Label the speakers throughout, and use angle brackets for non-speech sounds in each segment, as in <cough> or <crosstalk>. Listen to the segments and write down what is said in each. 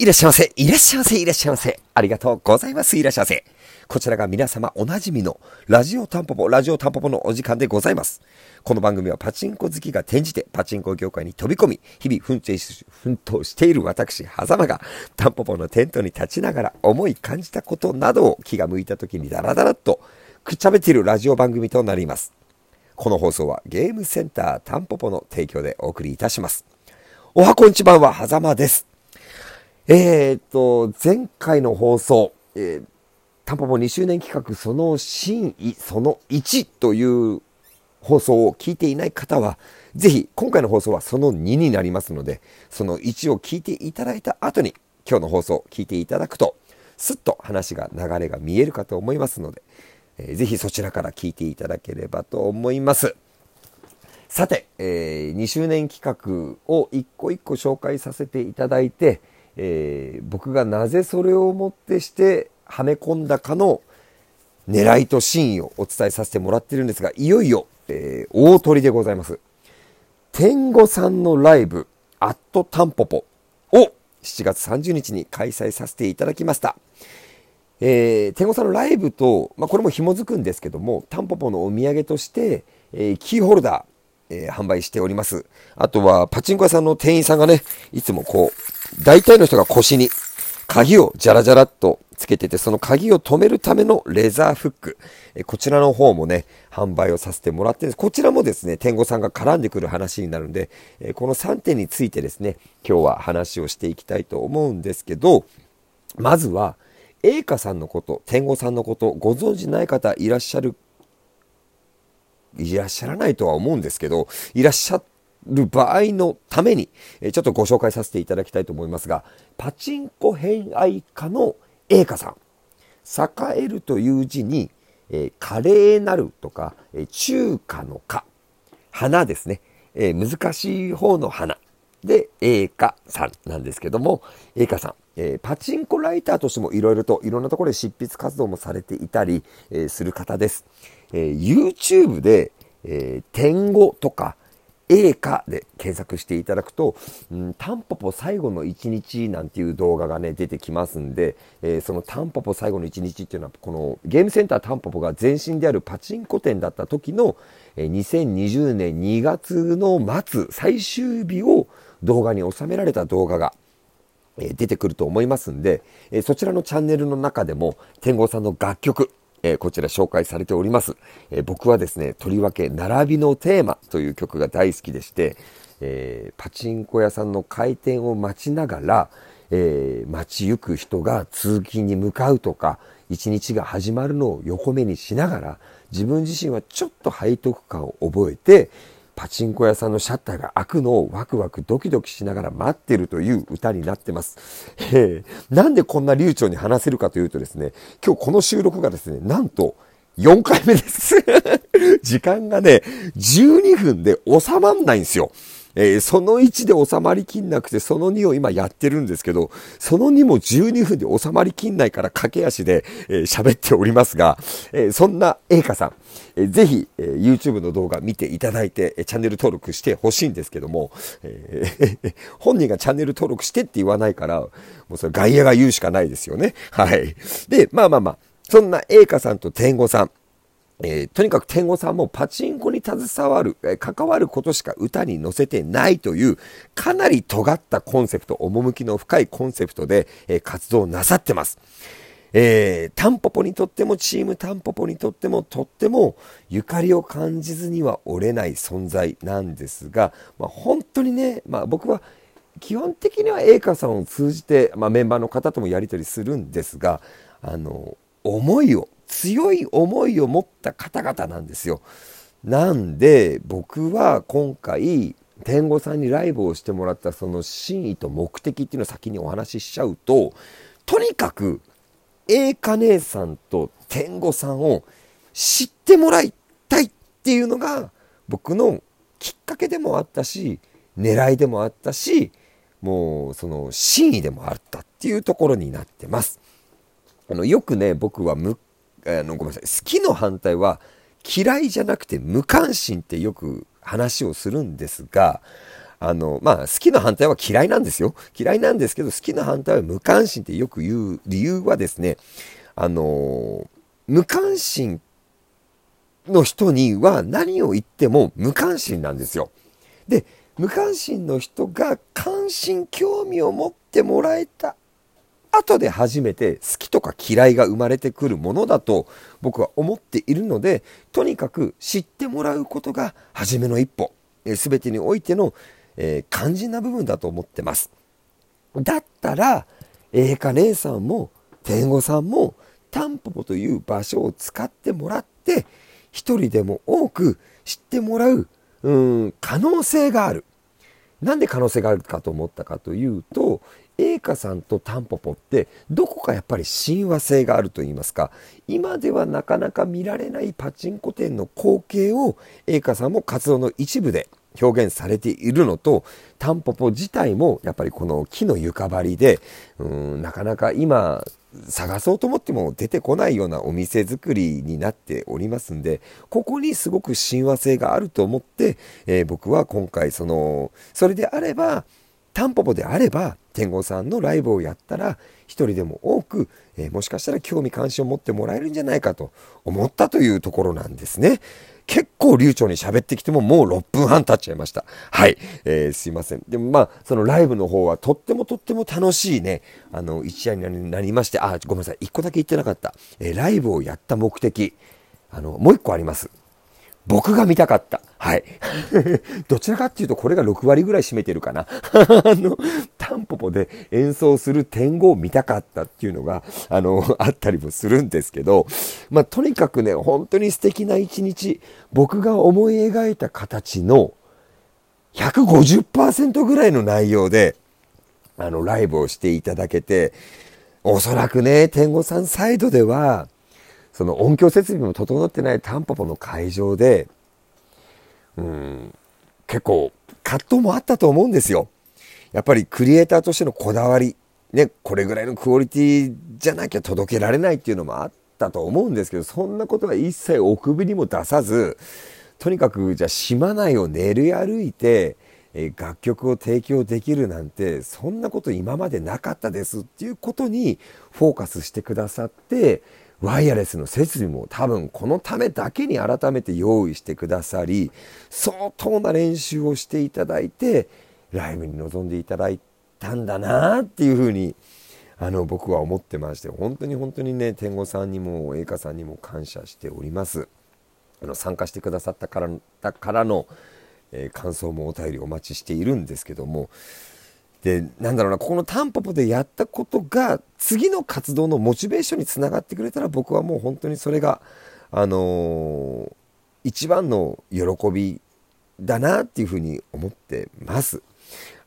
Speaker 1: いらっしゃいませ、いらっしゃいませ、いらっしゃいませ。ありがとうございます、いらっしゃいませ。こちらが皆様おなじみのラジオタンポポ、ラジオタンポポのお時間でございます。この番組はパチンコ好きが転じてパチンコ業界に飛び込み、日々奮闘し奮闘している私、狭間がタンポポのテントに立ちながら思い感じたことなどを気が向いた時にダラダラっとくっちゃべっているラジオ番組となります。この放送はゲームセンタータンポポの提供でお送りいたします。おはこんちばんは、狭間です。えー、っと、前回の放送、えー、タンポポ2周年企画その真意その1という放送を聞いていない方は、ぜひ今回の放送はその2になりますので、その1を聞いていただいた後に今日の放送を聞いていただくと、すっと話が流れが見えるかと思いますので、えー、ぜひそちらから聞いていただければと思います。さて、えー、2周年企画を一個一個紹介させていただいて、えー、僕がなぜそれをもってしてはめ込んだかの狙いと真意をお伝えさせてもらってるんですが、いよいよ、えー、大鳥でございます。天狗さんのライブ、アットタンポポを7月30日に開催させていただきました。えー、天狗さんのライブと、まあ、これも紐づくんですけども、タンポポのお土産として、えー、キーホルダー、えー、販売しております。あとは、パチンコ屋さんの店員さんがね、いつもこう、大体の人が腰に鍵をジャラジャラっとつけてて、その鍵を止めるためのレザーフック。えこちらの方もね、販売をさせてもらってこちらもですね、天狗さんが絡んでくる話になるんで、えこの3点についてですね、今日は話をしていきたいと思うんですけど、まずは、栄華さんのこと、天狗さんのこと、ご存知ない方いらっしゃるいらっしゃらないとは思うんですけど、いらっしゃる場合のために、ちょっとご紹介させていただきたいと思いますが、パチンコ偏愛家の栄華さん。栄えるという字に、え華麗なるとか、え中華の華。花ですね。え難しい方の花。で、栄華さんなんですけども、栄華さん、えー、パチンコライターとしてもいろいろといろんなところで執筆活動もされていたり、え、する方です。えー、YouTube で、え天語とか、映画で検索していただくと、うん、タンポポ最後の一日なんていう動画がね、出てきますんで、えー、そのタンポポ最後の一日っていうのは、このゲームセンタータンポポが前身であるパチンコ店だった時の、えー、2020年2月の末、最終日を動画に収められた動画が、えー、出てくると思いますんで、えそちらのチャンネルの中でも、天狗さんの楽曲、えー、こちら紹介されております、えー、僕はですね、とりわけ、並びのテーマという曲が大好きでして、えー、パチンコ屋さんの開店を待ちながら、えー、街行く人が通勤に向かうとか、一日が始まるのを横目にしながら、自分自身はちょっと背徳感を覚えて、パチンコ屋さんのシャッターが開くのをワクワクドキドキしながら待ってるという歌になってます。えー、なんでこんな流暢に話せるかというとですね、今日この収録がですね、なんと4回目です <laughs> 時間がね、12分で収まんないんですよ。えー、その1で収まりきんなくて、その2を今やってるんですけど、その2も12分で収まりきんないから駆け足で喋、えー、っておりますが、えー、そんな栄華さん、えー、ぜひ、えー、YouTube の動画見ていただいて、え、チャンネル登録してほしいんですけども、えー、<laughs> 本人がチャンネル登録してって言わないから、もうそれ外野が言うしかないですよね。はい。で、まあまあまあ、そんな栄華さんと天狗さん、えー、とにかく天狗さんもパチンコに携わる、えー、関わることしか歌に載せてないという、かなり尖ったコンセプト、趣の深いコンセプトで、えー、活動なさってます。えー、タンポポにとってもチームタンポポにとってもとってもゆかりを感じずには折れない存在なんですが、まあ、本当にね、まあ、僕は基本的には栄華さんを通じて、まあ、メンバーの方ともやり取りするんですがあの思いを強い思いを持った方々なんですよ。なんで僕は今回天狗さんにライブをしてもらったその真意と目的っていうのを先にお話ししちゃうととにかく栄華姉さんと天狗さんを知ってもらいたいっていうのが僕のきっかけでもあったし狙いでもあったしもうその真意でもあったっていうところになってます。あのよくね僕はむあのごめんなさい好きの反対は嫌いじゃなくて無関心ってよく話をするんですがあの、まあ、好きの反対は嫌いなんですよ。嫌いなんですけど、好きの反対は無関心ってよく言う理由はですね、あの、無関心の人には何を言っても無関心なんですよ。で、無関心の人が関心、興味を持ってもらえた後で初めて好きとか嫌いが生まれてくるものだと僕は思っているので、とにかく知ってもらうことが初めの一歩、すべてにおいての、えー、肝心な部分だと思ってます。だったら、栄華姉さんも天狗さんもタンポポという場所を使ってもらって、一人でも多く知ってもらう、うん、可能性がある。なんで可能性があるかと思ったかというと、栄華さんとタンポポってどこかやっぱり親和性があると言いますか今ではなかなか見られないパチンコ店の光景を栄華さんも活動の一部で表現されているのとタンポポ自体もやっぱりこの木の床張りでうんなかなか今探そうと思っても出てこないようなお店作りになっておりますんでここにすごく親和性があると思って、えー、僕は今回そのそれであればタンポポであれば天狗さんのライブをやったら一人でも多く、えー、もしかしたら興味関心を持ってもらえるんじゃないかと思ったというところなんですね。結構流暢に喋ってきてももう6分半経っちゃいました。はい。えー、すいません。でもまあ、そのライブの方はとってもとっても楽しいね、あの、一夜になりまして、あ、ごめんなさい。一個だけ言ってなかった。えー、ライブをやった目的、あの、もう一個あります。僕が見たかった。はい。<laughs> どちらかっていうと、これが6割ぐらい占めてるかな。<laughs> あの、タンポポで演奏する天狗を見たかったっていうのが、あの、<laughs> あったりもするんですけど、まあ、とにかくね、本当に素敵な一日、僕が思い描いた形の150%ぐらいの内容で、あの、ライブをしていただけて、おそらくね、天狗さんサイドでは、その音響設備も整ってないタンポポの会場で、うん、結構葛藤もあったと思うんですよ。やっぱりクリエイターとしてのこだわり、ね、これぐらいのクオリティじゃなきゃ届けられないっていうのもあったと思うんですけど、そんなことは一切お首にも出さず、とにかくじゃあ島内を練り歩いて、え楽曲を提供できるなんてそんなこと今までなかったですっていうことにフォーカスしてくださってワイヤレスの設備も多分このためだけに改めて用意してくださり相当な練習をしていただいてライブに臨んでいただいたんだなっていうふうにあの僕は思ってまして本当に本当にね天狗さんにも栄華さんにも感謝しております。あの参加してくださったからからの、えー、感想もお便りお待ちしているんですけどもで、なんだろうな、ここのタンポポでやったことが、次の活動のモチベーションにつながってくれたら、僕はもう本当にそれが、あのー、一番の喜びだなっていうふうに思ってます。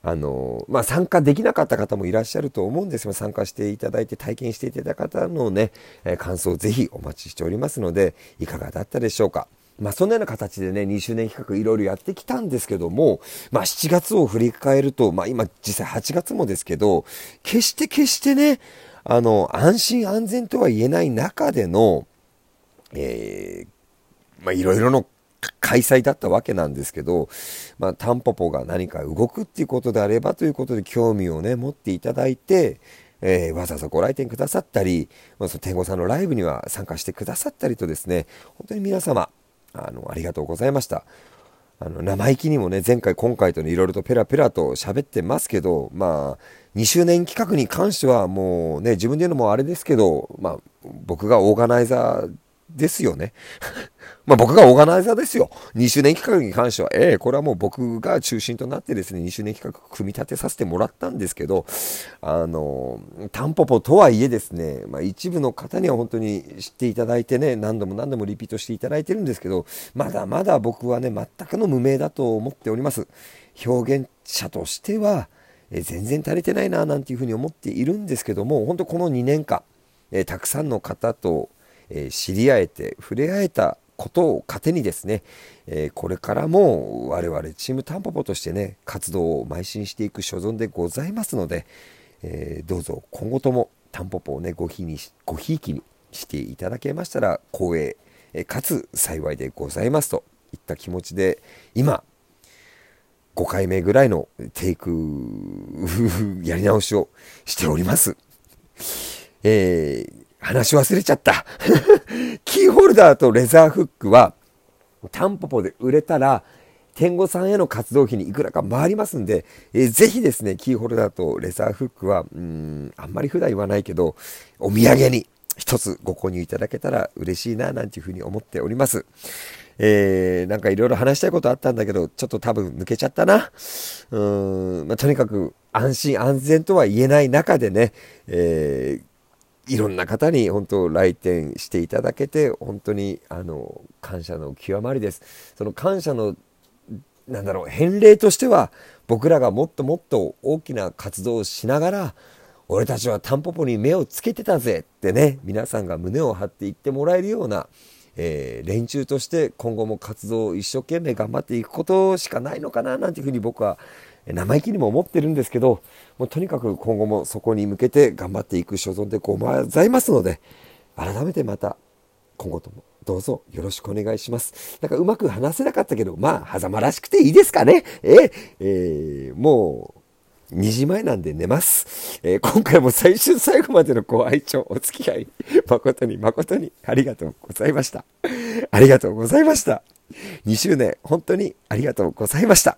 Speaker 1: あのまあ、参加できなかった方もいらっしゃると思うんですが、参加していただいて体験していただいた方のね、感想をぜひお待ちしておりますので、いかがだったでしょうか。まあ、そんなような形でね、2周年企画いろいろやってきたんですけども、まあ、7月を振り返ると、まあ、今実際8月もですけど、決して決してね、あの、安心安全とは言えない中での、えー、まあ、いろいろの開催だったわけなんですけど、まあ、タンポポが何か動くっていうことであればということで興味をね、持っていただいて、えー、わざわざご来店くださったり、まあ、その天狗さんのライブには参加してくださったりとですね、本当に皆様、あの、ありがとうございました。あの、生意気にもね、前回今回とね、いろいろとペラペラと喋ってますけど、まあ、2周年企画に関してはもうね、自分で言うのもあれですけど、まあ、僕がオーガナイザーですよね。<laughs> まあ僕がオーガナイザーですよ。2周年企画に関しては、ええー、これはもう僕が中心となってですね、2周年企画組み立てさせてもらったんですけど、あの、タンポポとはいえですね、まあ一部の方には本当に知っていただいてね、何度も何度もリピートしていただいてるんですけど、まだまだ僕はね、全くの無名だと思っております。表現者としては、え全然足りてないな、なんていうふうに思っているんですけども、本当この2年間、えたくさんの方と、え知り合えて、触れ合えたことを糧にですね、えこれからも我々チームタンポポとしてね、活動を邁進していく所存でございますので、えどうぞ今後ともタンポポをね、ごひにごひいきにしていただけましたら光栄、えかつ幸いでございますといった気持ちで今、5回目ぐらいのテイク <laughs> やり直しをしております。えー、話忘れちゃった。<laughs> キーホルダーとレザーフックは、タンポポで売れたら、天狗さんへの活動費にいくらか回りますんで、えー、ぜひですね、キーホルダーとレザーフックは、うん、あんまり普段言わないけど、お土産に一つご購入いただけたら嬉しいな、なんていうふうに思っております。えー、なんかいろいろ話したいことあったんだけど、ちょっと多分抜けちゃったな。うん、まあ、とにかく安心安全とは言えない中でね、えー、いろんな方に本当来店していただけて、本当にあの、感謝の極まりです。その感謝の、なんだろう、返礼としては、僕らがもっともっと大きな活動をしながら、俺たちはタンポポに目をつけてたぜってね、皆さんが胸を張って言ってもらえるような、えー、連中として今後も活動を一生懸命頑張っていくことしかないのかななんていうふうに僕は生意気にも思ってるんですけどもうとにかく今後もそこに向けて頑張っていく所存でございますので改めてまた今後ともどうぞよろしくお願いします。なんかうまく話せなかったけど、まあ、狭間らしくていいですかね。ええー、もう、2時前なんで寝ます。えー、今回も最終最後までのご愛聴、お付き合い、誠に誠にありがとうございました。ありがとうございました。2周年、本当にありがとうございました。